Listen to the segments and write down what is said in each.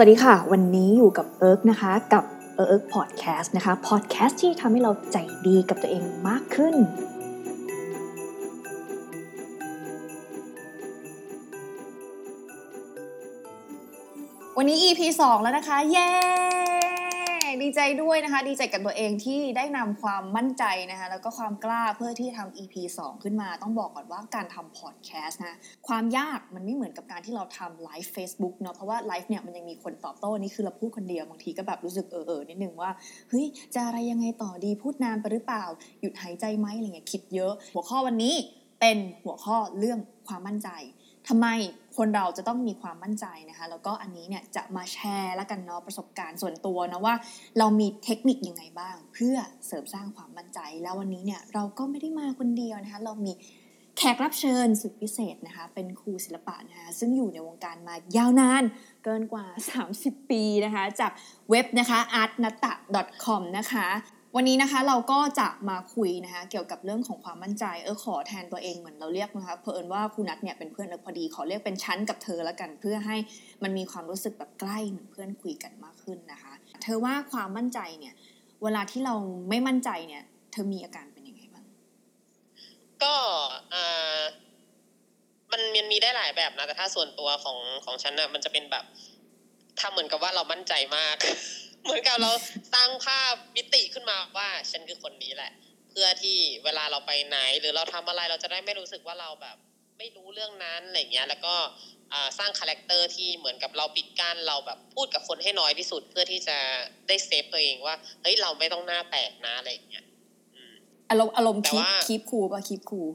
สวัสดีค่ะ วันนี้อยู่กับเอิร์กนะคะ กับเอิร์กพอดแคสต์นะคะพอดแคสต์ที่ทำให้เราใจดีกับตัวเองมากขึ้น วันนี้ EP 2 แล้วนะคะ เย้ ดีใจด้วยนะคะ ดีใจกับตัวเองที่ได้นำความมั่นใจนะคะ แล้วก็ความกล้าเพื่อที่ทำ EP 2 ขึ้นมาต้องบอกก่อนว่าการทำพอดแคสต์นะความยากมันไม่เหมือนกับการที่เราทำไลฟ์ Facebook เนาะเพราะว่าไลฟ์เนี่ยมันยังมีคนตอบโต้นี่คือเราพูดคนเดียวบางทีก็แบบรู้สึกเออเออนิดนึงว่าเฮ้ยจะอะไรยังไงต่อดีพูดนานไปหรือเปล่า หยุดหายใจไหมอะไรเงี้ยคิดเยอะ หัวข้อวันนี้เป็นหัวข้อเรื่องความมั่นใจทำไม คนเราจะต้องมีความมั่นใจนะคะ แล้วก็อันนี้เนี่ยจะมาแชร์แล้วกันเนาะประสบการณ์ส่วนตัวนะว่า เรามีเทคนิคยังไงบ้าง เพื่อเสริมสร้างความมั่นใจ แล้ววันนี้เนี่ยเราก็ไม่ได้มาคนเดียวนะคะ เรามีแขกรับเชิญสุดพิเศษนะคะ เป็นครูศิลปะนะคะซึ่งอยู่ในวงการมายาวนานเกินกว่า 30 ปีนะคะ จากเว็บนะคะ artnata.com นะคะ วันนี้นะคะเราก็จะมาคุยนะคะเกี่ยวกับเรื่องของความมั่นใจเออขอแทนตัวเองเหมือนเราเรียกนะคะเพอเอิญว่าครูนัทเนี่ยเป็นเพื่อนเออพอดีขอเรียกเป็นชั้นกับเธอแล้วกัน เพื่อให้มันมีความรู้สึกแบบใกล้เหมือนเพื่อนคุยกันมากขึ้นนะคะ เธอว่าความมั่นใจเนี่ยเวลาที่เราไม่มั่นใจเนี่ย เธอมีอาการเป็นยังไงบ้างก็อ่ามันมันมีได้หลายแบบนะแต่ถ้าส่วนตัวของของฉันน่ะมันจะเป็นแบบทำเหมือนกับว่าเรามั่นใจมาก เหมือนกับเราสร้างภาพมิติขึ้นมาว่าฉันคือคนนี้แหละ เพื่อที่เวลาเราไปไหน หรือเราทำอะไรเราจะได้ไม่รู้สึกว่าเราแบบ ไม่รู้เรื่องนั้นอะไรเงี้ย แล้วก็อ่าสร้าง character ที่เหมือนกับเราปิดกั้นเราแบบพูดกับคนให้น้อยที่สุด เพื่อที่จะได้ save ตัวเองว่าเฮ้ยเราไม่ต้องหน้าแตกนะอะไรอย่างเงี้ยอืมอารมณ์อารมณ์แต่ keep ว่า keep cool ป่ะ keep cool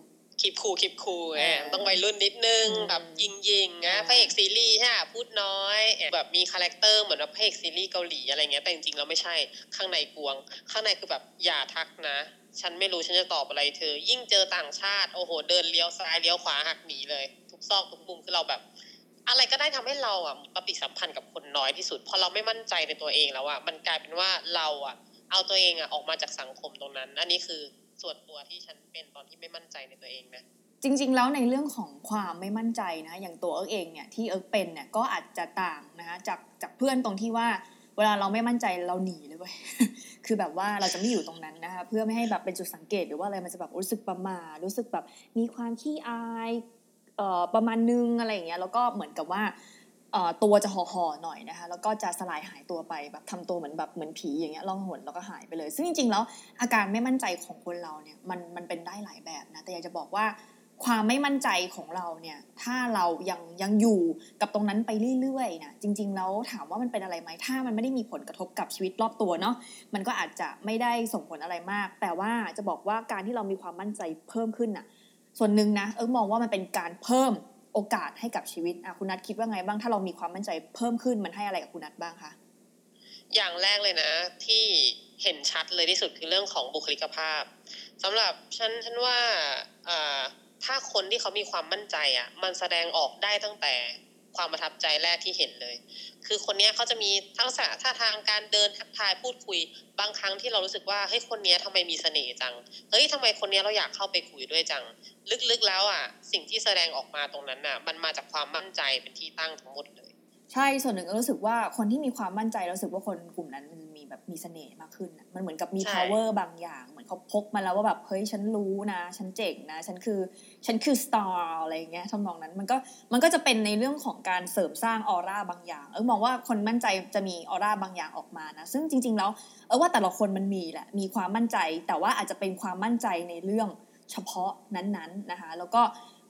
keep cool keep cool แหอ่ามต้องวัยรุ่นนิดนึงอืมแบบยิงยิงๆนะอ่าพระเอกซีรีส์ใช่ปะพูดน้อยแบบมี character เหมือนแบบพระเอกซีรีส์เกาหลีอะไรเงี้ยแต่จริงๆแล้วไม่ใช่ข้างในกลวง ข้างในคือแบบอย่าทักนะ ฉันไม่รู้ฉันจะตอบอะไรเธอ ยิ่งเจอต่างชาติโอ้โห เดินเลี้ยวซ้ายเลี้ยวขวาหักหนีเลย ทุกซอกทุกมุมคือเราแบบ อะไรก็ได้ทำให้เราอะปฏิสัมพันธ์กับคนน้อยที่สุดพอเราไม่มั่นใจในตัวเองแล้วอะมันกลายเป็นว่าเราอะ เอาตัวเองอะออกมาจากสังคมตรงนั้นอันนี้คือ ส่วนตัวที่ฉันเป็นตอนที่ไม่มั่นใจในตัวเองนะจริง ๆ แล้วในเรื่องของความไม่มั่นใจนะอย่างตัวเอิร์กเองเนี่ยที่เอิร์กเป็นเนี่ยก็อาจจะต่างนะคะจากจากเพื่อนตรงที่ว่า เวลาเราไม่มั่นใจเราหนีเลยเว้ยคือแบบว่าเราจะไม่อยู่ตรงนั้นนะคะเพื่อไม่ให้แบบเป็นจุดสังเกตหรือว่าอะไรมันจะแบบรู้สึกประหม่ารู้สึกแบบมีความขี้อายเอ่อประมาณนึงอะไรอย่างเงี้ยแล้วก็เหมือนกับว่า ตัวจะห่อๆหน่อยนะคะแล้วก็จะสลายหายตัวไปแบบทำตัวเหมือนแบบเหมือนผีอย่างเงี้ยล่องหนแล้วก็หายไปเลย ซึ่งจริงๆแล้วอาการไม่มั่นใจของคนเราเนี่ยมันมันเป็นได้หลายแบบนะแต่อยากจะบอกว่าความไม่มั่นใจของเราเนี่ยถ้าเรายังยังอยู่กับตรงนั้นไปเรื่อยๆนะจริง ๆ แล้วถามว่ามันเป็นอะไรไหมถ้ามันไม่ได้มีผลกระทบกับชีวิตรอบตัวเนาะมันก็อาจจะไม่ได้ส่งผลอะไรมาก แต่ว่าจะบอกว่าการที่เรามีความมั่นใจเพิ่มขึ้นน่ะส่วนหนึ่งนะเอิร์กมองว่ามันเป็นการเพิ่ม โอกาสให้กับชีวิตอะคุณนัทคิดว่าไงบ้างถ้าเรามีความมั่นใจเพิ่มขึ้นมันให้อะไรกับคุณนัทบ้างคะอย่างแรกเลยนะ ที่เห็นชัดเลยที่สุดคือเรื่องของบุคลิกภาพสำหรับฉันฉันว่าอ่าถ้าคนที่เขามีความมั่นใจอะ มันแสดงออกได้ตั้งแต่ ความประทับใจแรกที่เห็นเลย คือคนเนี้ยเขาจะมีทักษะท่าทางการเดินทักทายพูดคุย บางครั้งที่เรารู้สึกว่าเฮ้ยคนเนี้ยทำไมมีเสน่ห์จังเฮ้ยทำไมคนเนี้ยเราอยากเข้าไปคุยด้วยจัง ลึกๆแล้วอะ สิ่งที่แสดงออกมาตรงนั้นน่ะ มันมาจากความมั่นใจเป็นที่ตั้งทั้งหมดเลย ใช่ส่วนหนึ่งก็รู้สึกว่าคนที่มีความมั่นใจรู้สึกว่าคนกลุ่มนั้นมัน แบบมีเสน่ห์มากขึ้นน่ะมันเหมือนกับมีใช่ power บางอย่าง เหมือนเขาพกมาแล้วว่าแบบเฮ้ยฉันรู้นะ ฉันเจ๋งนะ ฉันคือฉันคือ star อะไรอย่างเงี้ยทำนองนั้นมันก็มันก็จะเป็นในเรื่องของการเสริมสร้างออร่าบางอย่าง เออมองว่าคนมั่นใจจะมีออร่าบางอย่างออกมานะ ซึ่งจริง ๆ แล้วเออว่าแต่ละคนมันมีแหละมีความมั่นใจ แต่ว่าอาจจะเป็นความมั่นใจในเรื่องเฉพาะนั้นๆนะคะ แล้วก็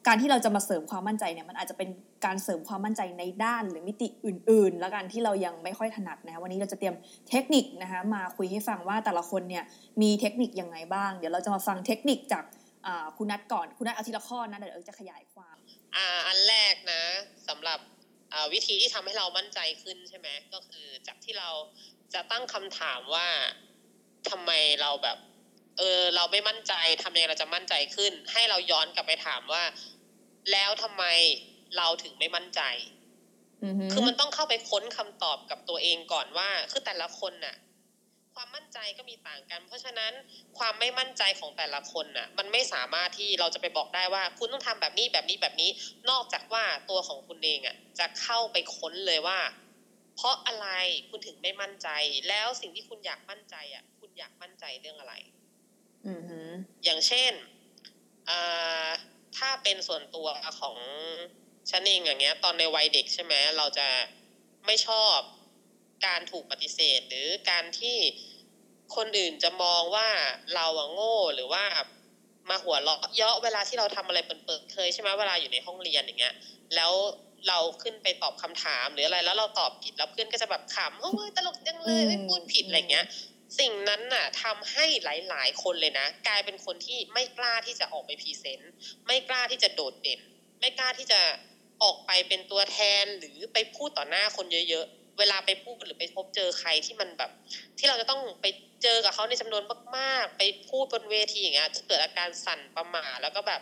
การที่เราจะมาเสริมความมั่นใจเนี่ยมันอาจจะเป็นการเสริมความมั่นใจในด้านหรือมิติอื่น ๆ แล้วกันที่เรายังไม่ค่อยถนัดนะวันนี้เราจะเตรียมเทคนิคนะคะมาคุยให้ฟังว่าแต่ละคนเนี่ยมีเทคนิคยังไงบ้าง เดี๋ยวเราจะมาฟังเทคนิคจากคุณนัทก่อนคุณนัทเอาทีละข้อนะเดี๋ยวเอิร์กจะขยายความอ่าอันแรกนะสำหรับวิธีที่ทำให้เรามั่นใจขึ้นใช่ไหมก็คือจากที่เราจะตั้งคำถามว่าทำไมเราแบบเออเราไม่มั่นใจทำยังไงเราจะมั่นใจขึ้น ให้เราย้อนกลับไปถามว่า แล้วทำไมเราถึงไม่มั่นใจอือฮึคือมันต้องเข้าไปค้นคำตอบกับตัวเองก่อนว่า คือแต่ละคนน่ะ ความมั่นใจก็มีต่างกัน เพราะฉะนั้นความไม่มั่นใจของแต่ละคนน่ะ มันไม่สามารถที่เราจะไปบอกได้ว่า คุณต้องทำแบบนี้แบบนี้แบบนี้ นอกจากว่าตัวของคุณเองอะ จะเข้าไปค้นเลยว่า เพราะอะไรคุณถึงไม่มั่นใจ แล้วสิ่งที่คุณอยากมั่นใจอะ คุณอยากมั่นใจเรื่องอะไรอือหืออย่างเช่นอ่า ถ้าเป็นส่วนตัวของฉันเองอย่างเงี้ย ตอนในวัยเด็กใช่ไหมเราจะไม่ชอบการถูกปฏิเสธ หรือการที่คนอื่นจะมองว่าเราอะโง่หรือว่ามาหัวเราะเยาะเวลาที่เราทำอะไรเปิดๆเคยใช่ไหมเวลาอยู่ในห้องเรียนอย่างเงี้ย แล้วเราขึ้นไปตอบคำถามหรืออะไรแล้วเราตอบผิดแล้วเพื่อนก็จะแบบขำโอ้ยตลกจังเลยเอ้ยพูดผิดอะไรเงี้ย สิ่งนั้นน่ะทำให้หลาย ๆ คนเลยนะ กลายเป็นคนที่ไม่กล้าที่จะออกไปพรีเซนต์ไม่กล้าที่จะโดดเด่น ไม่กล้าที่จะออกไปเป็นตัวแทนหรือไปพูดต่อหน้าคนเยอะ ๆ เวลาไปพูดหรือไปพบเจอใครที่มันแบบ ที่เราจะต้องไปเจอกับเขาในจำนวนมากๆ ไปพูดบนเวทีอย่างเงี้ยจะเกิดอาการสั่นประหม่าแล้วก็แบบ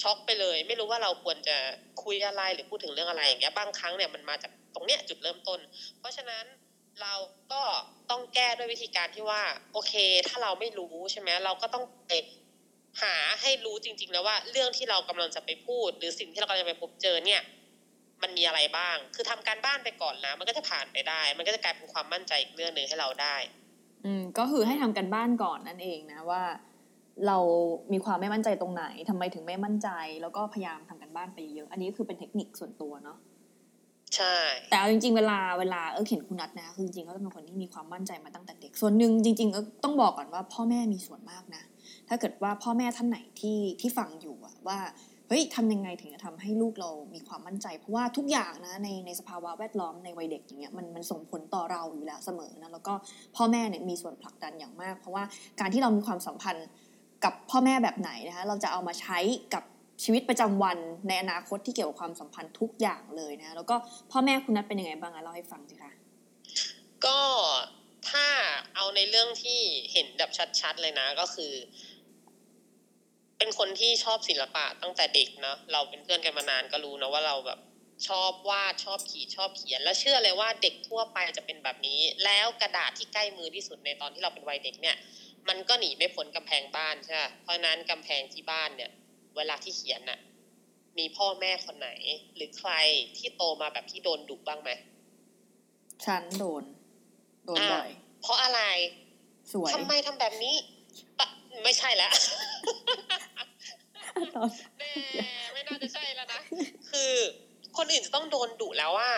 ช็อกไปเลย ไม่รู้ว่าเราควรจะคุยอะไรหรือพูดถึงเรื่องอะไรอย่างเงี้ยบางครั้งเนี่ยมันมาจากตรงเนี้ยจุดเริ่มต้น เพราะฉะนั้นเราก็ แก้ด้วยวิธีการที่ว่า โอเค ถ้าเราไม่รู้ใช่ไหมเราก็ต้องไปหาให้รู้จริง ๆ แล้วว่า เรื่องที่เรากำลังจะไปพูด หรือสิ่งที่เรากำลังจะไปพบเจอเนี่ย มันมีอะไรบ้าง คือทำการบ้านไปก่อนนะมันก็จะผ่านไปได้ มันก็จะกลายเป็นความมั่นใจอีกเรื่องหนึ่งให้เราได้ อืมก็คือให้ทำกันบ้านก่อนนั่นเองนะว่า เรามีความไม่มั่นใจตรงไหนทำไมถึงไม่มั่นใจ แล้วก็พยายามทำกันบ้านไปเยอะ อันนี้คือเป็นเทคนิคส่วนตัวเนาะ ใช่ แต่เอาจริงๆเวลาเวลาเออเห็นคุณนัทนะคือจริงๆเขาเป็นคนที่มีความมั่นใจมาตั้งแต่เด็กส่วนหนึ่งจริงๆเออต้องบอกก่อนว่าพ่อแม่มีส่วนมากนะ ถ้าเกิดว่าพ่อแม่ท่านไหนที่ที่ฟังอยู่อะว่าเฮ้ยทำยังไงถึงจะทำให้ลูกเรามีความมั่นใจ เพราะว่าทุกอย่างนะในในสภาวะแวดล้อมในวัยเด็กอย่างเงี้ยมันมันส่งผลต่อเราอยู่แล้วเสมอนะแล้วก็พ่อแม่เนี่ยมีส่วนผลักดันอย่างมาก เพราะว่าการที่เรามีความสัมพันธ์กับพ่อแม่แบบไหนนะคะเราจะเอามาใช้กับ ชีวิตประจำวันในอนาคตที่เกี่ยวกับความสัมพันธ์ทุกอย่างเลยนะ แล้วก็พ่อแม่คุณนัทเป็นยังไงบ้างอะเล่าให้ฟังสิคะก็ถ้าเอาในเรื่องที่เห็นแบบชัด ๆ เลยนะก็คือ เป็นคนที่ชอบศิลปะตั้งแต่เด็กเนาะเราเป็นเพื่อนกันมานานก็รู้นะว่าเราแบบชอบวาดชอบขีดชอบเขียน แล้วเชื่อเลยว่าเด็กทั่วไปจะเป็นแบบนี้ แล้วกระดาษที่ใกล้มือที่สุดในตอนที่เราเป็นวัยเด็กเนี่ย มันก็หนีไม่พ้นกำแพงบ้านใช่ไหมเพราะนั้นกำแพงที่บ้านเนี่ย เวลาที่เขียนน่ะ มีพ่อแม่คนไหน หรือใครที่โตมาแบบที่โดนดุบ้างไหมฉันโดน โดนบ่อย เพราะอะไรสวยทำไมทำแบบนี้ปะไม่ใช่แล้วตอนแน่ไม่น่าจะใช่แล้วนะ คือคนอื่นจะต้องโดนดุแล้วว่า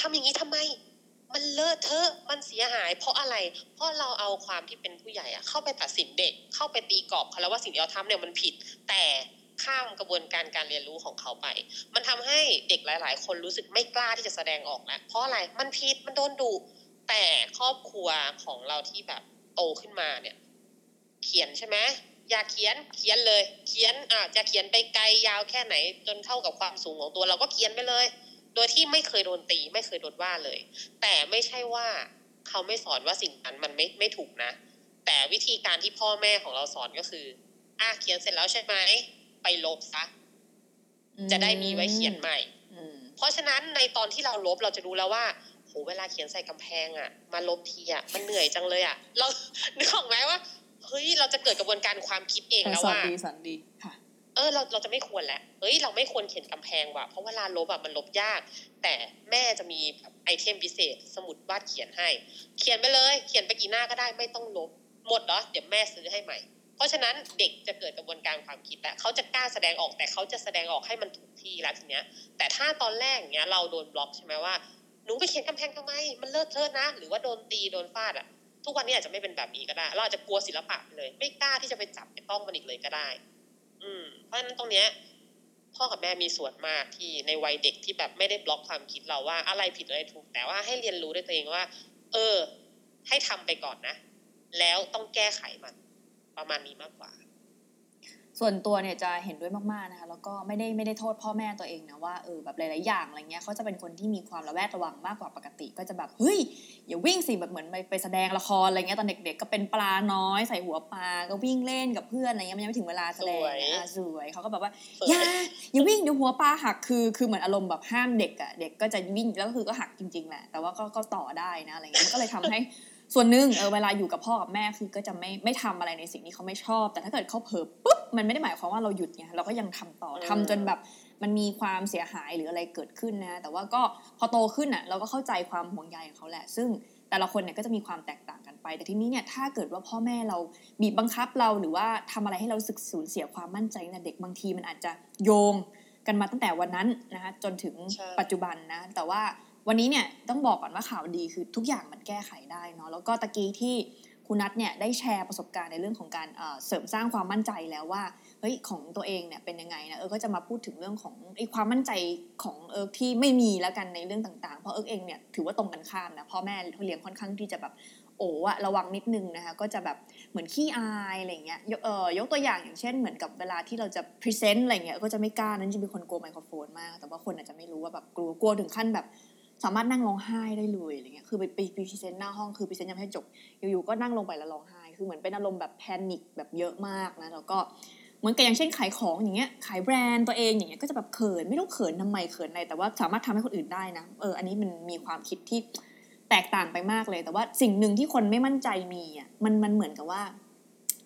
ทำอย่างนี้ทำไม มันเลอะเทอะ มันเสียหาย เพราะอะไร เพราะเราเอาความที่เป็นผู้ใหญ่อะเข้าไปตัดสินเด็ก เข้าไปตีกรอบเขาแล้วว่าสิ่งที่เราทำเนี่ยมันผิด แต่ ข้ามกระบวนการการเรียนรู้ของเขาไป มันทำให้เด็กหลาย ๆ คนรู้สึกไม่กล้าที่จะแสดงออกแล้วเพราะอะไรมันผิดมันโดนดุแต่ครอบครัวของเราที่แบบโตขึ้นมาเนี่ย เขียนใช่ไหมอยากเขียนเขียนเลย เขียนอะจะเขียนไปไกลยาวแค่ไหน จนเท่ากับความสูงของตัว เราก็เขียนไปเลย โดยที่ไม่เคยโดนตี ไม่เคยโดนว่าเลย แต่ไม่ใช่ว่าเขาไม่สอนว่าสิ่งนั้นมันไม่ไม่ถูกนะ แต่วิธีการที่พ่อแม่ของเราสอนก็คืออะเขียนเสร็จแล้วใช่ไหม ไปลบซะจะได้มีไว้เขียนใหม่อืมเพราะฉะนั้นในตอนที่เราลบเราจะรู้แล้วว่าโหเวลาเขียนใส่กำแพงอะมาลบทีอะมันเหนื่อยจังเลยอะเรานึกออกไหมว่าเฮ้ยเราจะเกิดกระบวนการความคิดเองแต่แล้วสอนว่าดีสอนดีค่ะ เออเราเราจะไม่ควรแหละเฮ้ยเราไม่ควรเขียนกำแพงว่ะเพราะเวลาลบอะมันลบยาก แต่แม่จะมีแบบไอเทมพิเศษ สมุดวาดเขียนให้ เขียนไปเลย เขียนไปกี่หน้าก็ได้ไม่ต้องลบ หมดเหรอเดี๋ยวแม่ซื้อให้ใหม่ เพราะฉะนั้นเด็กจะเกิดกระบวนการความคิดแล้วเขาจะกล้าแสดงออกแต่เขาจะแสดงออกให้มันถูกที่แล้วทีเนี้ย แต่ถ้าตอนแรกเนี้ยเราโดนบล็อกใช่ไหมว่าหนูไปเขียนกำแพงทำไม มันเลอะเทอะนะ หรือว่าโดนตีโดนฟาดอะทุกวันนี้อาจจะไม่เป็นแบบนี้ก็ได้ เราอาจจะกลัวศิลปะไปเลย ไม่กล้าที่จะไปจับไปต้องมันอีกเลยก็ได้ อืม เพราะฉะนั้นตรงเนี้ยพ่อกับแม่มีส่วนมากที่ในวัยเด็กที่แบบไม่ได้บล็อกความคิดเราว่าอะไรผิดอะไรถูก แต่ว่าให้เรียนรู้ด้วยตัวเองว่า เออ ให้ทำไปก่อนนะ แล้วต้องแก้ไขมัน ประมาณนี้มากกว่า ส่วนตัวเนี่ยจะเห็นด้วยมากๆนะคะแล้วก็ไม่ได้ไม่ได้โทษพ่อแม่ตัวเองนะว่าเออแบบหลายๆอย่างอะไรเงี้ยเขาจะเป็นคนที่มีความระแวดระวังมากกว่าปกติ ก็จะแบบเฮ้ยอย่าวิ่งสิแบบเหมือนไปไปแสดงละครอะไรเงี้ยตอนเด็กๆก็เป็นปลาน้อยใส่หัวปลาก็วิ่งเล่นกับเพื่อนอะไรเงี้ยมันยังไม่ถึงเวลาแสดงสวยอะสวยเขาก็แบบว่าสวยอย่าอย่าวิ่งเดี๋ยวหัวปลาหักคือ คือเหมือนอารมณ์แบบห้ามเด็กอะเด็กก็จะวิ่งแล้วก็คือก็หักจริงๆแหละแต่ว่าก็ก็ต่อได้นะอะไรเงี้ยมันก็เลยทำให้ ส่วนหนึ่งเออเวลาอยู่กับพ่อกับแม่คือก็จะไม่ไม่ทำอะไรในสิ่งที่เขาไม่ชอบ แต่ถ้าเกิดเขาเผลอปุ๊บมันไม่ได้หมายความว่าเราหยุดไงเราก็ยังทำต่อทำจนแบบมันมีความเสียหายหรืออะไรเกิดขึ้นนะแต่ว่าก็พอโตขึ้นอะเราก็เข้าใจความห่วงใยของเขาแหละ ซึ่งแต่ละคนเนี่ยก็จะมีความแตกต่างกันไป แต่ทีนี้เนี่ยถ้าเกิดว่าพ่อแม่เราบีบบังคับเราหรือว่าทำอะไรให้เรารู้สึกสูญเสียความมั่นใจนะเด็กบางทีมันอาจจะโยงกันมาตั้งแต่วันนั้นนะคะจนถึงปัจจุบันนะแต่ว่า วันนี้เนี่ยต้องบอกก่อนว่าข่าวดีคือทุกอย่างมันแก้ไขได้เนาะแล้วก็ตะกี้ที่คุณนัทเนี่ยได้แชร์ประสบการณ์ในเรื่องของการเสริมสร้างความมั่นใจแล้วว่าเฮ้ยของตัวเองเนี่ยเป็นยังไงนะเออก็จะมาพูดถึงเรื่องของไอ้ความมั่นใจของเอิร์กที่ไม่มีแล้วกันในเรื่องต่างๆ เพราะเอิร์กเองเนี่ยถือว่าตรงกันข้ามนะพ่อแม่เลี้ยงค่อนข้างที่จะแบบโอ้อะระวังนิดนึงนะคะก็จะแบบเหมือนขี้อายอะไรเงี้ยเออยกตัวอย่างอย่างเช่นเหมือนกับเวลาที่เราจะ present อะไรเงี้ยก็จะไม่กล้านั้นจะเป็นคนกลัวไมโครโฟนมาก แต่ว่าคนอาจจะไม่รู้ว่าแบบกลัวกลัวถึงขั้นแบบ สามารถนั่งร้องไห้ได้เลยอะไรเงี้ยคือไปไป present หน้าห้องคือ present ยังไม่จบอยู่ๆก็นั่งลงไปแล้วร้องไห้คือเหมือนเป็นอารมณ์แบบ panic แบบเยอะมากนะแล้วก็เหมือนกับอย่างเช่นขายของอย่างเงี้ยขายแบรนด์ตัวเองอย่างเงี้ยก็จะแบบเขินไม่ต้องเขินทำไมเขินอะไรแต่ว่าสามารถทำให้คนอื่นได้นะเอออันนี้มันมีความคิดที่แตกต่างไปมากเลย แต่ว่าสิ่งหนึ่งที่คนไม่มั่นใจมีอะมันมันเหมือนกับว่า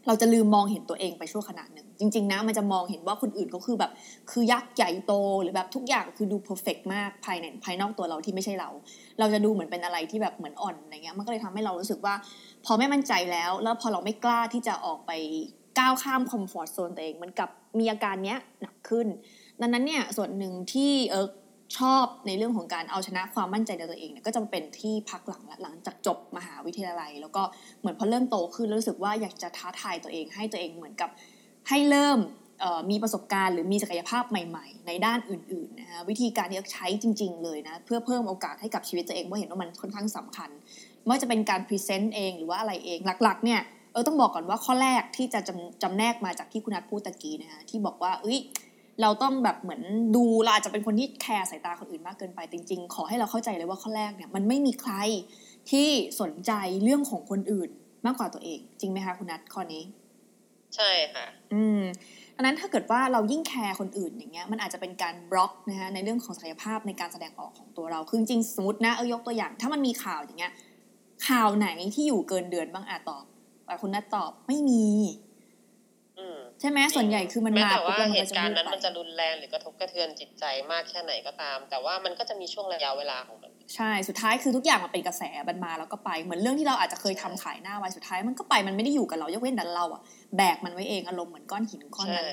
เราจะลืมมองเห็นตัวเองไปชั่วขณะหนึ่ง จริง ๆ นะมันจะมองเห็นว่าคนอื่นก็คือแบบ คือยักษ์ใหญ่โตหรือแบบทุกอย่างคือดู perfect มากภายในภายนอกตัวเราที่ไม่ใช่เรา เราจะดูเหมือนเป็นอะไรที่แบบเหมือนอ่อนอะไรเงี้ยมันก็เลยทำให้เรารู้สึกว่า พอไม่มั่นใจแล้ว แล้วพอเราไม่กล้าที่จะออกไปก้าวข้าม comfort zone ตัวเองมันกลับมีอาการเนี้ยหนักขึ้น ดังนั้นเนี่ยส่วนหนึ่งที่เออ ชอบในเรื่องของการเอาชนะความมั่นใจในตัวเองเนี่ยก็จะเป็นที่พักหลังหลังจากจบมหาวิทยาลัย แล้วก็เหมือนพอเริ่มโตขึ้นรู้สึกว่าอยากจะท้าทายตัวเอง ให้ตัวเองเหมือนกับให้เริ่มมีประสบการณ์หรือมีศักยภาพใหม่ ๆ ในด้านอื่นๆนะคะวิธีการที่จะใช้จริง ๆ เลยนะเพื่อเพิ่มโอกาสให้กับชีวิตตัวเองเพราะเห็นว่ามันค่อนข้างสำคัญไม่ว่าจะเป็นการพรีเซนต์เองหรือว่าอะไรเองหลักๆเนี่ยเออต้องบอกก่อนว่าข้อแรกที่จะจำจำแนกมาจากที่คุณนัทพูดตะกี้นะคะที่บอกว่าเอ้ย เราต้องแบบเหมือนดูเราอาจจะเป็นคนที่แคร์สายตาคนอื่นมากเกินไปจริง ๆ ขอให้เราเข้าใจเลยว่าข้อแรกเนี่ยมันไม่มีใครที่สนใจเรื่องของคนอื่นมากกว่าตัวเอง จริงไหมคะคุณนัทข้อนี้ ใช่ค่ะ อืมดังนั้นถ้าเกิดว่าเรายิ่งแคร์คนอื่นอย่างเงี้ยมันอาจจะเป็นการบล็อกนะคะในเรื่องของศักยภาพในการแสดงออกของตัวเราคือจริงสมมตินะเออยกตัวอย่าง ถ้ามันมีข่าวอย่างเงี้ยข่าวไหนที่อยู่เกินเดือนบ้างอาตอบคุณนัทตอบไม่มี ใช่ไหมส่วนใหญ่คือมันมาแต่ว่าเหตุการณ์นั้นมันจะรุนแรงหรือกระทบกระเทือนจิตใจมากแค่ไหนก็ตาม แต่ว่ามันก็จะมีช่วงระยะเวลาของมัน ใช่สุดท้ายคือทุกอย่างมันเป็นกระแสบันมาแล้วก็ไปเหมือนเรื่องที่เราอาจจะเคยทำขายหน้าไว้สุดท้ายมันก็ไปมันไม่ได้อยู่กับเรายกเว้นแต่เราอะแบกมันไว้เองอารมณ์เหมือนก้อนหินก้อนนั้น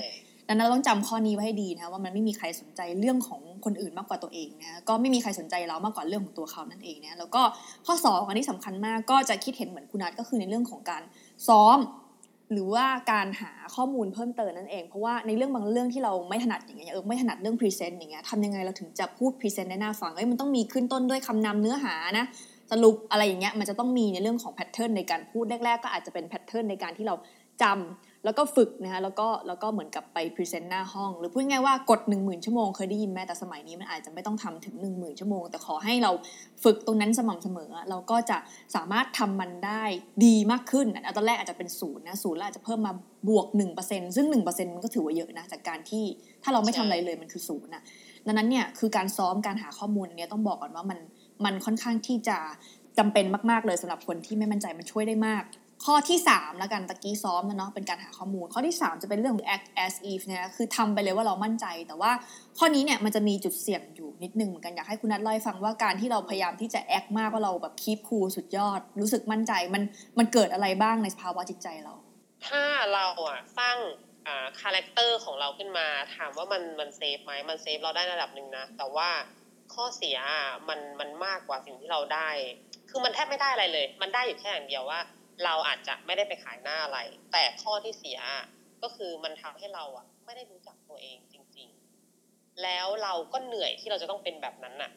ดังนั้นเราต้องจำข้อนี้ไว้ให้ดีนะว่ามันไม่มีใครสนใจเรื่องของคนอื่นมากกว่าตัวเองนะก็ไม่มีใครสนใจเรามากกว่าเรื่องของตัวเขานั่นเองนะแล้วก็ข้อสองอันนี้สำคัญมากก็จะคิดเห็นเหมือนคุณนัทก็คือในเรื่องของการซ้อม หรือว่าการหาข้อมูลเพิ่มเติมนั่นเอง เพราะว่าในเรื่องบางเรื่องที่เราไม่ถนัดอย่างเงี้ยเออไม่ถนัดเรื่อง present อย่างเงี้ยทำยังไงเราถึงจะพูด present ได้น่าฟังเอ้ยมันต้องมีขึ้นต้นด้วยคำนำเนื้อหานะสรุปอะไรอย่างเงี้ยมันจะต้องมีในเรื่องของ pattern ในการพูดแรก ๆ ก็อาจจะเป็น pattern ในการที่เราจำ แล้วก็ฝึกนะคะแล้วก็แล้วก็เหมือนกับไป present หน้าห้อง หรือพูดง่ายว่ากฎ 1 0,000 ชั่วโมงเคยได้ยินไหมแต่สมัยนี้มันอาจจะไม่ต้องทำถึง 1 0,000 ชั่วโมง แต่ขอให้เราฝึกตรงนั้นสม่ำเสมอ เราก็จะสามารถทำมันได้ดีมากขึ้นตอนแรกอาจจะเป็นศูนย์นะศูนย์แล้วอาจจะเพิ่มมาบวก 1%ซึ่ง 1%มันก็ถือว่าเยอะนะจากการที่ถ้าเราไม่ทำอะไรเลยมันคือศูนย์นะดังนั้นเนี่ยคือการซ้อมการหาข้อมูลเนี่ยต้องบอกก่อนว่ามันมันค่อนข้างที่จะจำเป็นมาก ๆ เลยสำหรับคนที่ไม่มั่นใจมันช่วยได้มาก ข้อที่3แล้วกันตะกี้ซ้อมนะเนาะเป็นการหาข้อมูล ข้อที่ 3 จะเป็นเรื่องของ act as if นี่ยคือทำไปเลยว่าเรามั่นใจ แต่ว่าข้อนี้เนี่ยมันจะมีจุดเสี่ยงอยู่นิดนึงเหมือนกันอยากให้คุณนัทเล่าให้ฟังว่าการที่เราพยายามที่จะ act มากว่าเราแบบ keep cool สุดยอด รู้สึกมั่นใจมันมันเกิดอะไรบ้างในภาวะจิตใจเรา ถ้าเราอะสร้าง character ของเราขึ้นมา ถามว่ามันมัน save ไหมมัน save เราได้ระดับหนึ่งนะแต่ว่าข้อเสียมันมันมากกว่าสิ่งที่เราได้ คือมันแทบไม่ได้อะไรเลย มันได้อยู่แค่อย่างเดียวว่า เราอาจจะไม่ได้ไปขายหน้าอะไร แต่ข้อที่เสียก็คือมันทำให้เราอะ ไม่ได้รู้จักตัวเองจริง ๆ แล้วเราก็เหนื่อยที่เราจะต้องเป็นแบบนั้นน่ะ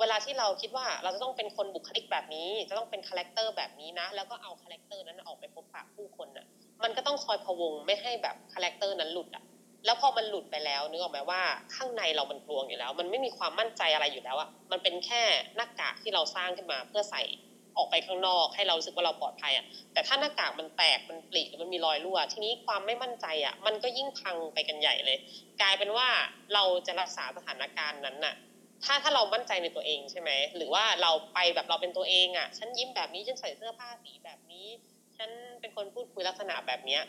เวลาที่เราคิดว่าเราจะต้องเป็นคนบุคลิกแบบนี้ จะต้องเป็น character แบบนี้นะ แล้วก็เอา character นั้นออกไปพบปะผู้คนน่ะ มันก็ต้องคอยพะวงไม่ให้แบบ character นั้นหลุดอะ แล้วพอมันหลุดไปแล้วนึกออกไหมว่าข้างในเรามันกลวงอยู่แล้ว มันไม่มีความมั่นใจอะไรอยู่แล้วอะ มันเป็นแค่หน้ากากที่เราสร้างขึ้นมาเพื่อใส่ ออกไปข้างนอกให้เรารู้สึกว่าเราปลอดภัยอะแต่ถ้าหน้ากากมันแตกมันปริมันมีรอยรั่ว ทีนี้ความไม่มั่นใจอะมันก็ยิ่งพังไปกันใหญ่เลย กลายเป็นว่าเราจะรักษาสถานการณ์นั้นน่ะ ถ้าถ้าเรามั่นใจในตัวเองใช่ไหมหรือว่าเราไปแบบเราเป็นตัวเองอะฉันยิ้มแบบนี้ฉันใส่เสื้อผ้าสีแบบนี้ฉันเป็นคนพูดคุยลักษณะแบบเนี้ย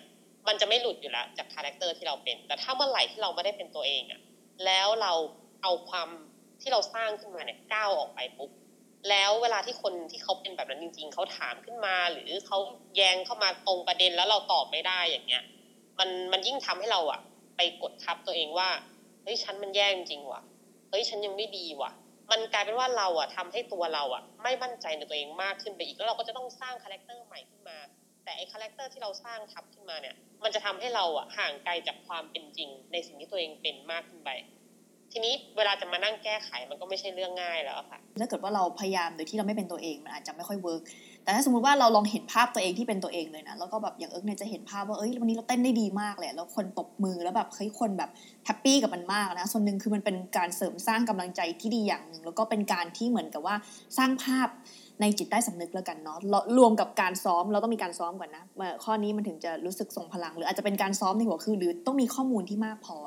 มันจะไม่หลุดอยู่แล้วจาก character ที่เราเป็น แต่ถ้าเมื่อไหร่ที่เราไม่ได้เป็นตัวเองอะแล้วเราเอาความที่เราสร้างขึ้นมาเนี่ยก้าวออกไปปุ๊บ แล้วเวลาที่คนที่เขาเป็นแบบนั้นจริง ๆ เขาถามขึ้นมา หรือเขาแย้งเข้ามาตรงประเด็นแล้วเราตอบไม่ได้อย่างเงี้ย มันมันยิ่งทำให้เราอะไปกดทับตัวเองว่าเฮ้ยฉันมันแย่จริงว่ะเฮ้ยฉันยังไม่ดีว่ะ มันกลายเป็นว่าเราอะทำให้ตัวเราอะไม่มั่นใจในตัวเองมากขึ้นไปอีกแล้วเราก็จะต้องสร้าง character ใหม่ขึ้นมา แต่ไอ้ character ที่เราสร้างทับขึ้นมาเนี่ย มันจะทำให้เราอะห่างไกลจากความเป็นจริง ในสิ่งที่ตัวเองเป็นมากขึ้นไป ทีนี้เวลาจะมานั่งแก้ไขมันก็ไม่ใช่เรื่องง่ายแล้วค่ะ ถ้าเกิดว่าเราพยายามโดยที่เราไม่เป็นตัวเองมันอาจจะไม่ค่อย work แต่ถ้าสมมติว่าเราลองเห็นภาพตัวเองที่เป็นตัวเองเลยนะแล้วก็แบบอย่างเอิร์กเนี่ยจะเห็นภาพว่าเอ้ยวันนี้เราเต้นได้ดีมากเลยแล้วคนตบมือแล้วแบบเฮ้ยคนแบบ happy กับมันมากนะส่วนหนึ่งคือมันเป็นการเสริมสร้างกำลังใจที่ดีอย่างหนึ่งแล้วก็เป็นการที่เหมือนกับว่าสร้างภาพในจิตใต้สำนึกแล้วกันเนาะรวมกับการซ้อมเราต้องมีการซ้อมก่อนนะข้อนี้มันถึงจะรู้สึกทรงพลัง หรืออาจจะเป็นการซ้อมในหัวคือ หรือต้องมีข้อมูลที่มากพอ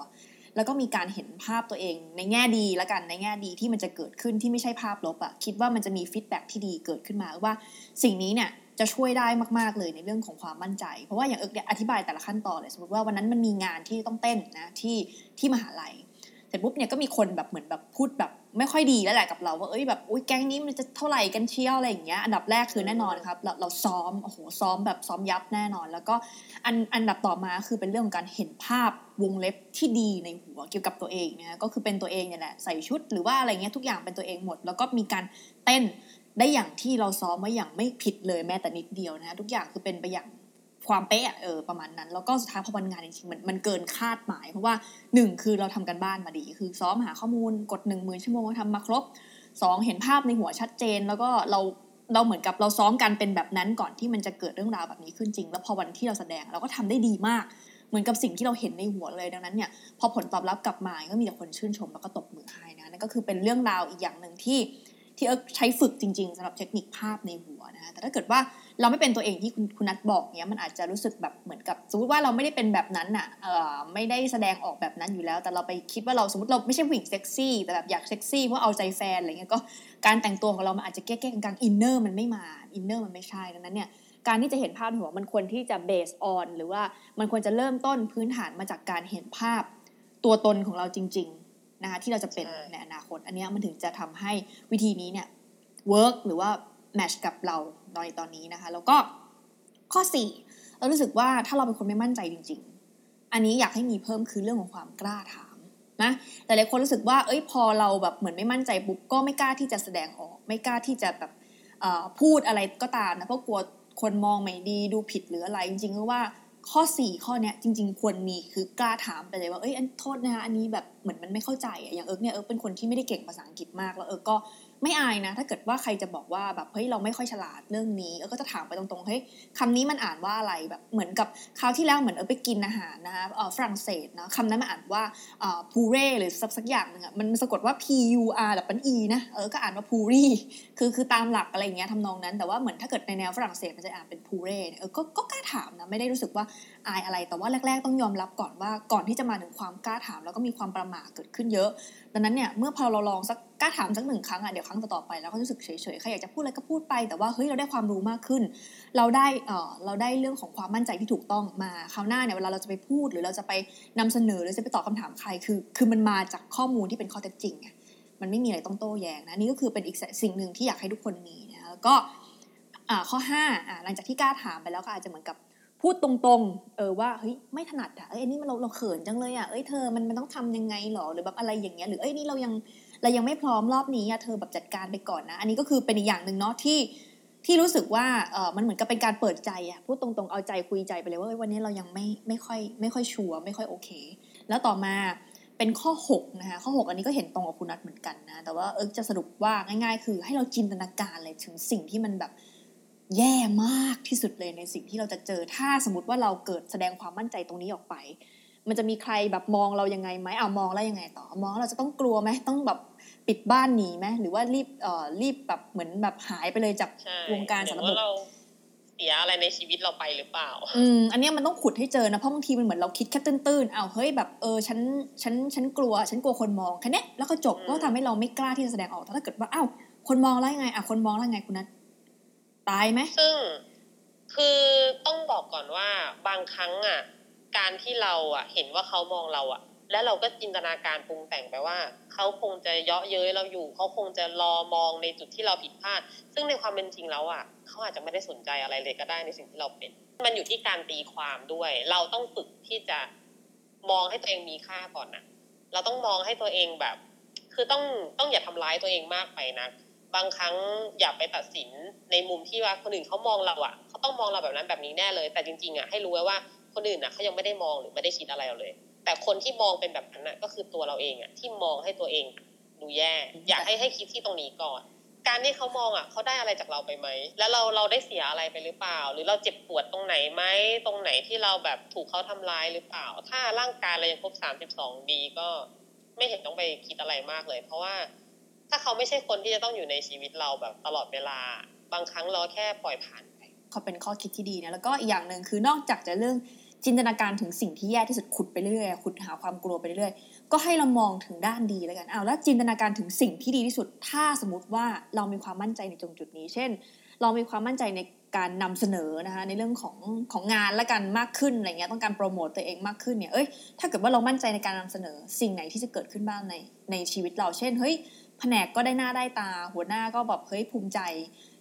แล้วก็มีการเห็นภาพตัวเอง ในแง่ดีแล้วกันในแง่ดีที่มันจะเกิดขึ้นที่ไม่ใช่ภาพลบอะคิดว่ามันจะมี feedback ที่ดีเกิดขึ้นมาว่าสิ่งนี้เนี่ยจะช่วยได้มาก ๆ เลยในเรื่องของความมั่นใจ เพราะว่าอย่างเอิ๊กเนี่ยอธิบายแต่ละขั้นตอนเลยสมมติว่าวันนั้นมันมีงานที่ต้องเต้นนะที่ที่มหาลัย เสร็จปุ๊บเนี่ยก็มีคนแบบเหมือนแบบพูดแบบ ไม่ค่อยดีแล้วแหละกับเราว่าเอ้ยแบบอุ้ยแก๊งนี้มันจะเท่าไหร่กันเชียวอะไรอย่างเงี้ยอันดับแรกคือแน่นอนครับ เราเราซ้อมโอ้โหซ้อมแบบซ้อมยับแน่นอน แล้วก็อันอันดับต่อมาคือเป็นเรื่องของการเห็นภาพวงเล็บที่ดีในหัวเกี่ยวกับตัวเองเนี่ยก็คือเป็นตัวเองเนี่ยแหละใส่ชุดหรือว่าอะไรเงี้ยทุกอย่างเป็นตัวเองหมด แล้วก็มีการเต้นได้อย่างที่เราซ้อมไว้อย่างไม่ผิดเลยแม้แต่นิดเดียวนะทุกอย่างคือเป็นไปอย่าง ความเป๊ะเออประมาณนั้น แล้วก็สุดท้ายพอวันงานจริงๆมันมันเกินคาดหมาย เพราะว่าหนึ่งคือเราทำกันบ้านมาดี คือซ้อมหาข้อมูลกดหนึ่งหมื่นชั่วโมงทำมาครบสองเห็นภาพในหัวชัดเจน แล้วก็เราเราเหมือนกับเราซ้อมกันเป็นแบบนั้นก่อนที่มันจะเกิดเรื่องราวแบบนี้ขึ้นจริง แล้วพอวันที่เราแสดงเราก็ทำได้ดีมาก เหมือนกับสิ่งที่เราเห็นในหัวเลยดังนั้นเนี่ยพอผลตอบรับกลับมาก็มีแต่คนชื่นชมแล้วก็ตบมือให้นะนั่นก็คือเป็นเรื่องราวอีกอย่างหนึ่งที่ที่เอิร์กใช้ฝึกจริง ๆสำหรับเทคนิคภาพในหัวนะแต่ถ้าเกิดว่า เราไม่เป็นตัวเองที่คุณคุณนัทบอกเนี้ยมันอาจจะรู้สึกแบบเหมือนกับสมมติว่าเราไม่ได้เป็นแบบนั้นอะเอ่อไม่ได้แสดงออกแบบนั้นอยู่แล้ว แต่เราไปคิดว่าเราสมมติเราไม่ใช่ผู้หญิงเซ็กซี่แต่แบบอยากเซ็กซี่เพราะเอาใจแฟนอะไรเงี้ยก็การแต่งตัวของเรามันอาจจะเก้ๆกังๆ inner มันไม่มา inner มันไม่ใช่ดังนั้นเนี่ยการที่จะเห็นภาพในหัวมันควรที่จะ base on หรือว่ามันควรจะเริ่มต้นพื้นฐานมาจากการเห็นภาพตัวตนของเราจริงๆนะคะที่เราจะเป็นในอนาคต อันนี้มันถึงจะทำให้วิธีนี้เนี่ย work หรือว่า match กับเราในตอนนี้นะคะ แล้วก็ข้อ 4 เรารู้สึกว่าถ้าเราเป็นคนไม่มั่นใจจริง ๆ อันนี้อยากให้มีเพิ่มคือเรื่องของความกล้าถามนะแต่หลายคนรู้สึกว่าเอ้ยพอเราแบบเหมือนไม่มั่นใจปุ๊บก็ไม่กล้าที่จะแสดงออก ไม่กล้าที่จะแบบพูดอะไรก็ตามนะเพราะกลัวคนมองไม่ดีพูดผิดหรืออะไร จริงๆก็ว่าข้อ 4 ข้อเนี้ยจริง ๆ ควรมีคือกล้าถามไปเลยว่าเอ้ยขอโทษนะคะอันนี้แบบเหมือนมันไม่เข้าใจอย่างเอิร์กเนี่ยเอิร์กเป็นคนที่ไม่ได้เก่งภาษาอังกฤษมากแล้วเอิร์กก็ ไม่อายนะ ถ้าเกิดว่าใครจะบอกว่าแบบเฮ้ยเราไม่ค่อยฉลาดเรื่องนี้เออก็จะถามไปตรงๆเฮ้ยคำนี้มันอ่านว่าอะไรแบบเหมือนกับคราวที่แล้วเหมือนเออไปกินอาหารนะคะเออฝรั่งเศสนะคำนั้นมันอ่านว่าเออพูเร่หรือสักสักอย่างหนึ่งอะมันสะกดว่า P U R แบบเป็น E นะเออก็อ่านว่าพูรีคือคือตามหลักอะไรอย่างเงี้ยทำนองนั้น แต่ว่าเหมือนถ้าเกิดในแนวฝรั่งเศสมันจะอ่านเป็นพูเร่เออก็ก็กล้าถามนะไม่ได้รู้สึกว่าอายอะไร แต่ว่าแรก ๆ ต้องยอมรับก่อนว่าก่อนที่จะมาถึงความกล้าถาม แล้วก็มีความประหม่าเกิดขึ้นเยอะดังนั้นเนี่ยเมื่อพอเราลองสักกล้าถามสักหนึ่งครั้งอะเดี๋ยวครั้งต่อไปแล้วก็รู้สึกเฉยๆใครอยากจะพูดอะไรก็พูดไป แต่ว่าเฮ้ยเราได้ความรู้มากขึ้น เราได้เออเราได้เรื่องของความมั่นใจที่ถูกต้องมาคราวหน้าเนี่ยเวลาเราจะไปพูดหรือเราจะไปนำเสนอหรือจะไปตอบคาถามใครคือ คือมันมาจากข้อมูลที่เป็นข้อเท็จจริงไงมันไม่มีอะไรต้องโต้แย้งนะนี่ก็คือเป็นอีกสิ่งหนึ่งที่อยากให้ทุกคนมีนะแล้วก็ข้อ5อ่าหลังจากที่กล้าถามไปแล้วก็อาจจะเหมือนกับ พูดตรงๆ เออว่าเฮ้ยไม่ถนัดอะเอ้ยนี่มันเราเราเขินจังเลยอะเอ้ยเธอมันมันต้องทำยังไงหรอหรือแบบอะไรอย่างเงี้ยหรือเอ้ยนี่เรายังเรายังไม่พร้อมรอบนี้อะเธอแบบจัดการไปก่อนนะ อันนี้ก็คือเป็นอีกอย่างหนึ่งเนาะที่ที่รู้สึกว่าเออมันเหมือนกับเป็นการเปิดใจอะพูดตรงๆเอาใจคุยใจไปเลยว่าวันนี้เรายังไม่ไม่ค่อยไม่ค่อยชัวร์ไม่ค่อยโอเค แล้วต่อมาเป็นข้อ6นะคะข้อ 6 อันนี้ก็เห็นตรงกับคุณนัทเหมือนกันนะ แต่ว่าเอิร์กจะสรุปว่าง่าย ๆ คือให้เราจินตนาการเลยถึงสิ่งที่มันแบบ แย่มากที่สุดเลยในสิ่งที่เราจะเจอถ้าสมมติว่าเราเกิดแสดงความมั่นใจตรงนี้ออกไป มันจะมีใครแบบมองเรายังไงไหมเอามองแล้วยังไงต่อมองเราจะต้องกลัวไหมต้องแบบปิดบ้านหนีไหมหรือว่ารีบเอ่อรีบแบบเหมือนแบบหายไปเลยจากวงการสารบเราเสียอะไรในชีวิตเราไปหรือเปล่า อืมอันนี้มันต้องขุดให้เจอนะเพราะบางทีมันเหมือนเราคิดแค่ตื้นๆเอาเฮ้ยแบบเออฉันฉันฉันกลัว ฉันกลัวคนมองแค่นี้แล้วก็จบก็ทำให้เราไม่กล้าที่จะแสดงออกแต่ถ้าเกิดว่าอ้าวคนมองแล้วยังไงอะคนมองแล้วยังไงคุณนัท ตายไหมซึ่งคือต้องบอกก่อนว่าบางครั้งอะ การที่เราอะ เห็นว่าเขามองเราอะ แล้วเราก็จินตนาการปรุงแต่งไปว่า เขาคงจะเยาะเย้ยเราอยู่ เขาคงจะรอมองในจุดที่เราผิดพลาด ซึ่งในความเป็นจริงแล้วอะเขาอาจจะไม่ได้สนใจอะไรเลยก็ได้ในสิ่งที่เราเป็น มันอยู่ที่การตีความด้วย เราต้องฝึกที่จะมองให้ตัวเองมีค่าก่อนนะเราต้องมองให้ตัวเองแบบ คือต้องต้องอย่าทำร้ายตัวเองมากไปนะ บางครั้งอย่าไปตัดสินในมุมที่ว่าคนอื่นเขามองเราอะเขาต้องมองเราแบบนั้นแบบนี้แน่เลย แต่จริงๆอะให้รู้ไว้ว่าคนอื่นอะเขายังไม่ได้มองหรือไม่ได้คิดอะไรเราเลย แต่คนที่มองเป็นแบบนั้นอะก็คือตัวเราเองอะที่มองให้ตัวเองดูแย่ อยากให้ให้คิดที่ตรงนี้ก่อน การที่เขามองอะเขาได้อะไรจากเราไปไหม แล้วเราเราได้เสียอะไรไปหรือเปล่า หรือเราเจ็บปวดตรงไหนไหมตรงไหนที่เราแบบถูกเขาทำร้ายหรือเปล่า ถ้าร่างกายเรายังครบสามสิบสองดีก็ไม่เห็นต้องไปคิดอะไรมากเลย เพราะว่า ถ้าเขาไม่ใช่คนที่จะต้องอยู่ในชีวิตเราแบบตลอดเวลา บางครั้งเราแค่ปล่อยผ่านไปเขาเป็นข้อคิดที่ดีนะแล้วก็อีกอย่างหนึ่งคือนอกจากจะเรื่องจินตนาการถึงสิ่งที่แย่ที่สุดขุดไปเรื่อยขุดหาความกลัวไปเรื่อยก็ให้เรามองถึงด้านดีแล้วกันเอาแล้วจินตนาการถึงสิ่งที่ดีที่สุด ถ้าสมมติว่าเรามีความมั่นใจในตรงจุดนี้ เช่น เรามีความมั่นใจในการนำเสนอนะคะในเรื่องของของงานและกันมากขึ้นอะไรเงี้ยต้องการโปรโมตตัวเองมากขึ้นเนี่ยเอ้ยถ้าเกิดว่าเรามั่นใจในการนำเสนอสิ่งไหนที่จะเกิดขึ้นบ้างในในชีวิตเราเช่นเฮ้ย แผนกก็ได้หน้าได้ตา หัวหน้าก็แบบเฮ้ยภูมิใจ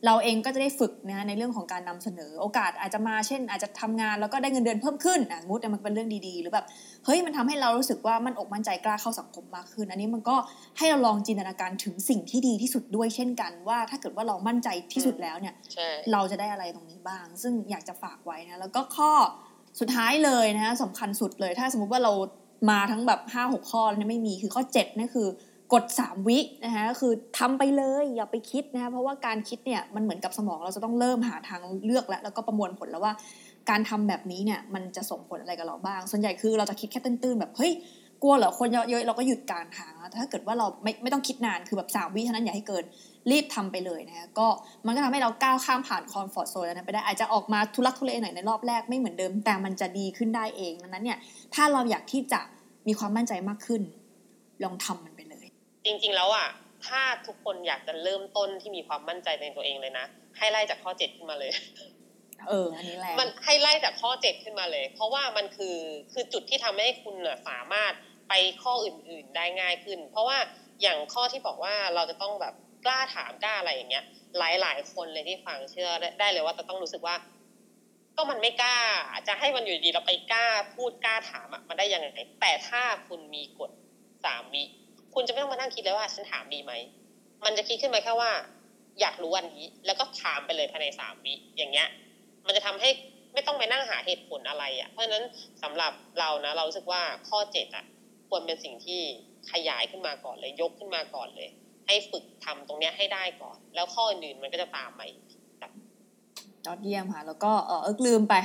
เราเองก็จะได้ฝึกนะในเรื่องของการนำเสนอ โอกาสอาจจะมาเช่น อาจจะทำงานแล้วก็ได้เงินเดือนเพิ่มขึ้นอะมุดมันเป็นเรื่องดีๆ หรือแบบเฮ้ยมันทำให้เรารู้สึกว่ามันอกมั่นใจกล้าเข้าสังคมมากขึ้น อันนี้มันก็ให้เราลองจินตนาการถึงสิ่งที่ดีที่สุดด้วยเช่นกันว่าถ้าเกิดว่าเรามั่นใจที่สุดแล้วเนี่ยใช่เราจะได้อะไรตรงนี้บ้าง ซึ่งอยากจะฝากไว้นะแล้วก็ข้อสุดท้ายเลยนะสำคัญสุดเลย ถ้าสมมุติว่าเรามาทั้งแบบห้าหกข้อแล้วเนี่ยไม่มีคือข้อเจ็ดนั่นคือ กดสามวินะคะคือทำไปเลยอย่าไปคิดนะคะเพราะว่าการคิดเนี่ยมันเหมือนกับสมองเราจะต้องเริ่มหาทางเลือกแล้วแล้วก็ประมวลผลแล้วว่า การทำแบบนี้เนี่ยมันจะส่งผลอะไรกับเราบ้าง ส่วนใหญ่คือเราจะคิดแค่ตื้นๆแบบเฮ้ยกลัวเหรอคนเยอะๆเราก็หยุดการทางแต่ถ้าเกิดว่าเราไม่ไม่ต้องคิดนานคือแบบสามวิเท่านั้นอย่าให้เกินรีบทำไปเลยนะคะก็มันก็ทำให้เราก้าวข้ามผ่านคอมฟอร์ทโซนนั้นไปได้อาจจะออกมาทุลักทุเลหน่อยในรอบแรกไม่เหมือนเดิม แต่มันจะดีขึ้นได้เองดังนั้นเนี่ยถ้าเราอยากที่จะมีความมั่นใจมากขึ้น ลองทำมัน จริง ๆ แล้วอะถ้าทุกคนอยากจะเริ่มต้นที่มีความมั่นใจในตัวเองเลยนะ ให้ไล่จากข้อเจ็ดขึ้นมาเลย เออ อันนี้แหละ มันให้ไล่จากข้อเจ็ดขึ้นมาเลย เพราะว่ามันคือคือจุดที่ทำให้คุณน่ะสามารถไปข้ออื่น ๆ ได้ง่ายขึ้น เพราะว่าอย่างข้อที่บอกว่าเราจะต้องแบบกล้าถามกล้าอะไรอย่างเงี้ย หลาย ๆ คนเลยที่ฟังเชื่อได้ได้เลยว่าจะต้องรู้สึกว่า ก็มันไม่กล้า จะให้มันอยู่ดีๆเราไปกล้าพูดกล้าถามอะมันได้ยังไงแต่ถ้าคุณมีกฎสามวิ คุณจะไม่ต้องมานั่งคิดเลยว่าฉันถามดีไหม มันจะคิดขึ้นมาแค่ว่า อยากรู้อันนี้ แล้วก็ถามไปเลยภายในสามวิอย่างเงี้ย มันจะทำให้ไม่ต้องไปนั่งหาเหตุผลอะไรอะ่ะ เพราะฉะนั้นสำหรับเรานะ เราสึกว่าข้อเจ็ดอะ ควรเป็นสิ่งที่ขยายขึ้นมาก่อนเลย ยกขึ้นมาก่อนเลย ให้ฝึกทำตรงเนี้ยให้ได้ก่อน แล้วข้ออื่นมันก็จะตามมาอีกยอดเยี่ยมค่ะ แล้วก็เออเอิกลืมไป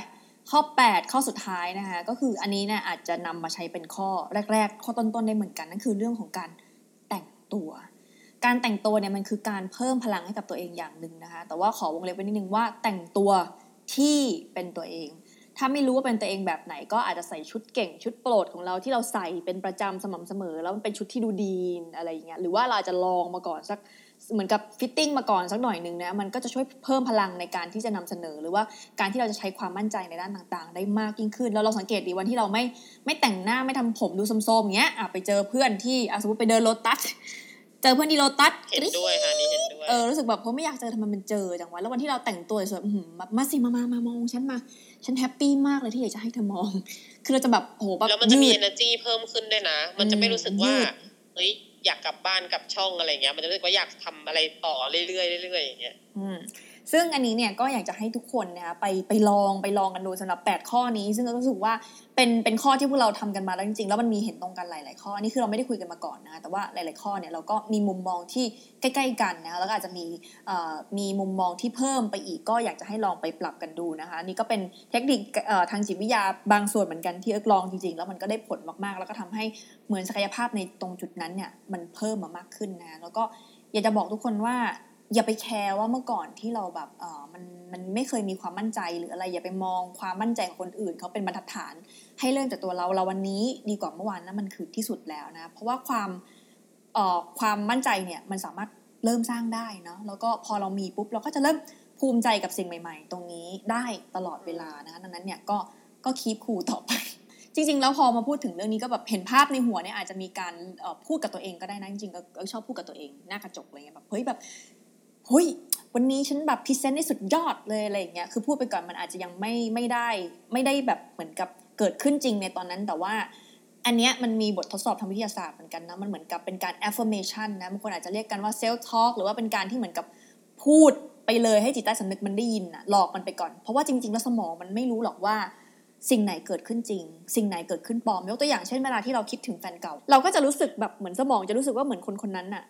ข้อ 8 ข้อสุดท้ายนะคะก็คืออันนี้เนี่ยอาจจะนำมาใช้เป็นข้อแรก ๆ ข้อต้นๆได้เหมือนกันนั่นคือเรื่องของการ ตัว การแต่งตัวเนี่ยมันคือการเพิ่มพลังให้กับตัวเองอย่างหนึ่งนะคะ แต่ว่าขอวงเล็บไว้นิดนึงว่าแต่งตัวที่เป็นตัวเอง ถ้าไม่รู้ว่าเป็นตัวเองแบบไหน ก็อาจจะใส่ชุดเก่งชุดโปรดของเราที่เราใส่เป็นประจำสม่ำเสมอ แล้วมันเป็นชุดที่ดูดีอะไรอย่างเงี้ยหรือว่าเราจะลองมาก่อนสัก เหมือนกับ fitting มาก่อนสักหน่อยหนึ่งนะมันก็จะช่วยเพิ่มพลังในการที่จะนำเสนอ หรือว่าการที่เราจะใช้ความมั่นใจในด้านต่างๆ ได้มากยิ่งขึ้น แล้วเราสังเกตดีวันที่เราไม่ไม่แต่งหน้าไม่ทำผมดูโทรมๆอย่างเงี้ยอะไปเจอเพื่อนที่อะสมมติไปเดินโลตัสเจอเพื่อนที่โลตัสเห็นด้วยค่ะนี่เห็นด้วยเออรู้สึกแบบเพราะไม่อยากเจอทำไมมันเจอจังวะแล้ววันที่เราแต่งตัวสวยๆอื้อหือแบบมาสิมามามามองฉันมาฉัน happy มากเลยที่อยากจะให้เธอมอง คือเราจะแบบโอ้โหแบบแล้วมันจะมียืด energy เพิ่มขึ้นด้วยนะ มันจะไม่รู้สึกว่ายืดเฮ้ย อยากกลับบ้านกลับช่องอะไรเงี้ย มันจะรู้สึกว่าอยากทำอะไรต่อเรื่อยๆเรื่อยๆอย่างเงี้ย อืม ซึ่งอันนี้เนี่ยก็อยากจะให้ทุกคนนะคะไปไปลองไปลองกันดูสำหรับ 8 ข้อนี้ ซึ่งก็รู้สึกว่าเป็นเป็นข้อที่พวกเราทำกันมาแล้วจริงๆแล้วมันมีเห็นตรงกันหลาย ๆ ข้อนี่คือเราไม่ได้คุยกันมาก่อนนะคะแต่ว่าหลาย ๆ ข้อเนี่ยเราก็มีมุมมองที่ใกล้ ๆ กันนะคะแล้วก็อาจจะมีมีมุมมองที่เพิ่มไปอีกก็อยากจะให้ลองไปปรับกันดูนะคะนี่ก็เป็นเทคนิคทางจิตวิทยาบางส่วนเหมือนกันที่เอิกลองจริง ๆ แล้วมันก็ได้ผลมากๆ แล้วก็ทำให้เหมือนศักยภาพในตรงจุดนั้นเนี่ยมันเพิ่มมามากขึ้นนะแล้วก็อยากจะบอกทุกคนว่า อย่าไปแคร์ว่าเมื่อก่อนที่เราแบบเออมันมันไม่เคยมีความมั่นใจหรืออะไร อย่าไปมองความมั่นใจของคนอื่นเขาเป็นบรรทัดฐาน ให้เริ่มจากตัวเราเราวันนี้ดีกว่าเมื่อวานนะมันคือที่สุดแล้วนะ เพราะว่าความเอ่อความมั่นใจเนี่ยมันสามารถเริ่มสร้างได้เนาะแล้วก็พอเรามีปุ๊บเราก็จะเริ่มภูมิใจกับสิ่งใหม่ ๆ ตรงนี้ได้ตลอดเวลานะคะดังนั้นเนี่ยก็ก็คีบคูต่อไป จริง ๆ แล้วพอมาพูดถึงเรื่องนี้ก็แบบเห็นภาพในหัวเนี่ยอาจจะมีการพูดกับตัวเองก็ได้นะจริงๆก็ก็ชอบพูดกับตัวเองหน้ากระจกอะไรเงี้ยแบบเฮ้ยแบบ เฮ้ยวันนี้ฉันแบบพรีเซนต์ได้สุดยอดเลยอะไรอย่างเงี้ยคือพูดไปก่อนมันอาจจะยังไม่ไม่ได้ ไม่ได้แบบเหมือนกับเกิดขึ้นจริงในตอนนั้นแต่ว่า อันเนี้ยมันมีบททดสอบทางวิทยาศาสตร์เหมือนกันนะมันเหมือนกับเป็นการ affirmation นะบางคนอาจจะเรียกกันว่า self talk หรือว่าเป็นการที่เหมือนกับพูดไปเลยให้จิตใต้สำนึกมันได้ยินนะหลอกมันไปก่อน เพราะว่าจริง ๆ แล้วสมองมันไม่รู้หรอกว่าสิ่งไหนเกิดขึ้นจริง สิ่งไหนเกิดขึ้นปลอม ยกตัวอย่างเช่นเวลาที่เราคิดถึงแฟนเก่า เราก็จะรู้สึกแบบเหมือนสมองจะรู้สึกว่าเหมือนคนคนนั้นน่ะ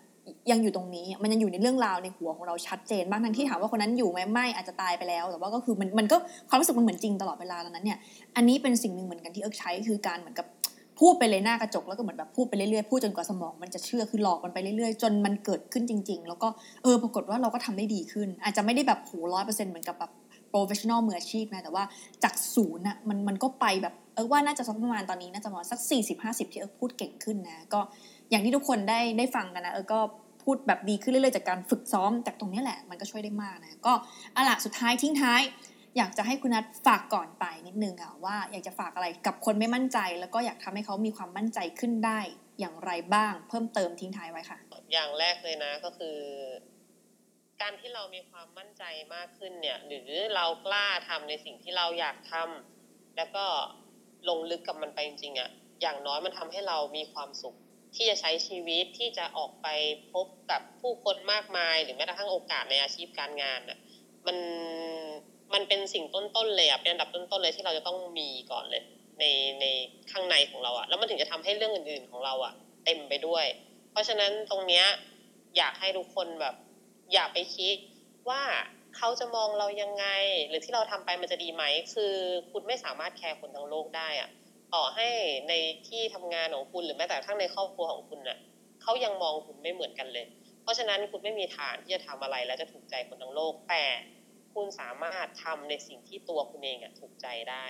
ยังอยู่ตรงนี้ มันยังอยู่ในเรื่องราวในหัวของเราชัดเจนบ้างทั้งที่ถามว่าคนนั้นอยู่ไหมไม่อาจจะตายไปแล้ว แต่ว่าก็คือมันมันก็ความรู้สึกมันเหมือนจริงตลอดเวลาดังนั้นเนี่ยอันนี้เป็นสิ่งหนึ่งเหมือนกันที่เอิร์กใช้คือการเหมือนกับพูดไปเลยหน้ากระจกแล้วก็เหมือนแบบพูดไปเรื่อยๆพูดจนกว่าสมองมันจะเชื่อคือหลอกมันไปเรื่อยๆ จนมันเกิดขึ้นจริง ๆ แล้วก็เออปรากฏว่าเราก็ทำได้ดีขึ้น อาจจะไม่ได้แบบโหร้อยเปอร์เซ็นต์เหมือนกับแบบ professional มืออาชีพนะแต่ว่าจากศูนย์อะมันมันก็ไปแบบเออว่าน่าจะสักประมาณตอนนี้น่าจะประมาณสักสี่สิบห้าสิบที่เออพูดเก่งขึ้นนะก็อย่างที่ทุกคนได้ได้ฟังกันนะเออก็ พูดแบบดีขึ้นเรื่อยๆจากการฝึกซ้อมจากตรงนี้แหละมันก็ช่วยได้มากนะก็อาล่ะสุดท้ายทิ้งท้าย อยากจะให้คุณนัทฝากก่อนไปนิดนึงอะว่าอยากจะฝากอะไรกับคนไม่มั่นใจ แล้วก็อยากทำให้เขามีความมั่นใจขึ้นได้อย่างไรบ้าง เพิ่มเติมทิ้งท้ายไว้ค่ะ อย่างแรกเลยนะก็คือ การที่เรามีความมั่นใจมากขึ้นเนี่ย หรือเรากล้าทำในสิ่งที่เราอยากทำแล้วก็ลงลึกกับมันไปจริงๆอะ่ะอย่างน้อยมันทำให้เรามีความสุข ที่จะใช้ชีวิตที่จะออกไปพบกับผู้คนมากมาย หรือแม้กระทั่งโอกาสในอาชีพการงานอะมันมันเป็นสิ่งต้นๆเลยอะเป็นอันดับต้นๆเลยที่เราจะต้องมีก่อนเลยในในข้างในของเราอะแล้วมันถึงจะทำให้เรื่องอื่น ๆของเราอะ เต็มไปด้วย เพราะฉะนั้นตรงเนี้ยอยากให้ทุกคนแบบ อย่าไปคิดว่าเขาจะมองเรายังไง หรือที่เราทำไปมันจะดีไหม คือคุณไม่สามารถแคร์คนทั้งโลกได้อะ ต่อให้ในที่ทำงานของคุณหรือแม้แต่ทั้งในครอบครัวของคุณน่ะเขายังมองคุณไม่เหมือนกันเลย เพราะฉะนั้นคุณไม่มีทางที่จะทำอะไรแล้วจะถูกใจคนทั้งโลก แต่คุณสามารถทำในสิ่งที่ตัวคุณเองอะถูกใจได้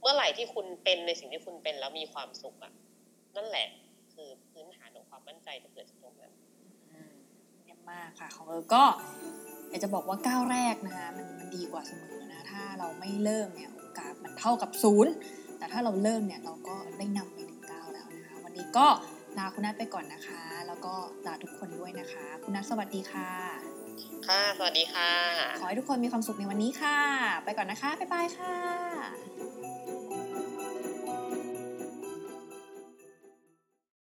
เมื่อไหร่ที่คุณเป็นในสิ่งที่คุณเป็นแล้วมีความสุขอะนั่นแหละคือพื้นฐานของความมั่นใจจะเกิดจากตรงนั้นอืมเยี่ยมมากค่ะของเออก็อยากจะบอกว่าก้าวแรกนะคะมันมันดีกว่าเสมอนะถ้าเราไม่เริ่มเนี่ยโอกาสมันเท่ากับศูนย์ แต่ถ้าเราเริ่มเนี่ยเราก็ได้นำไปหนึ่งก้าวแล้วนะคะ วันนี้ก็ลาคุณนัทไปก่อนนะคะ แล้วก็ลาทุกคนด้วยนะคะ คุณนัทสวัสดีค่ะ ค่ะ สวัสดีค่ะ ขอให้ทุกคนมีความสุขในวันนี้ค่ะ ไปก่อนนะคะ บ๊ายบายค่ะ